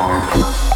Hong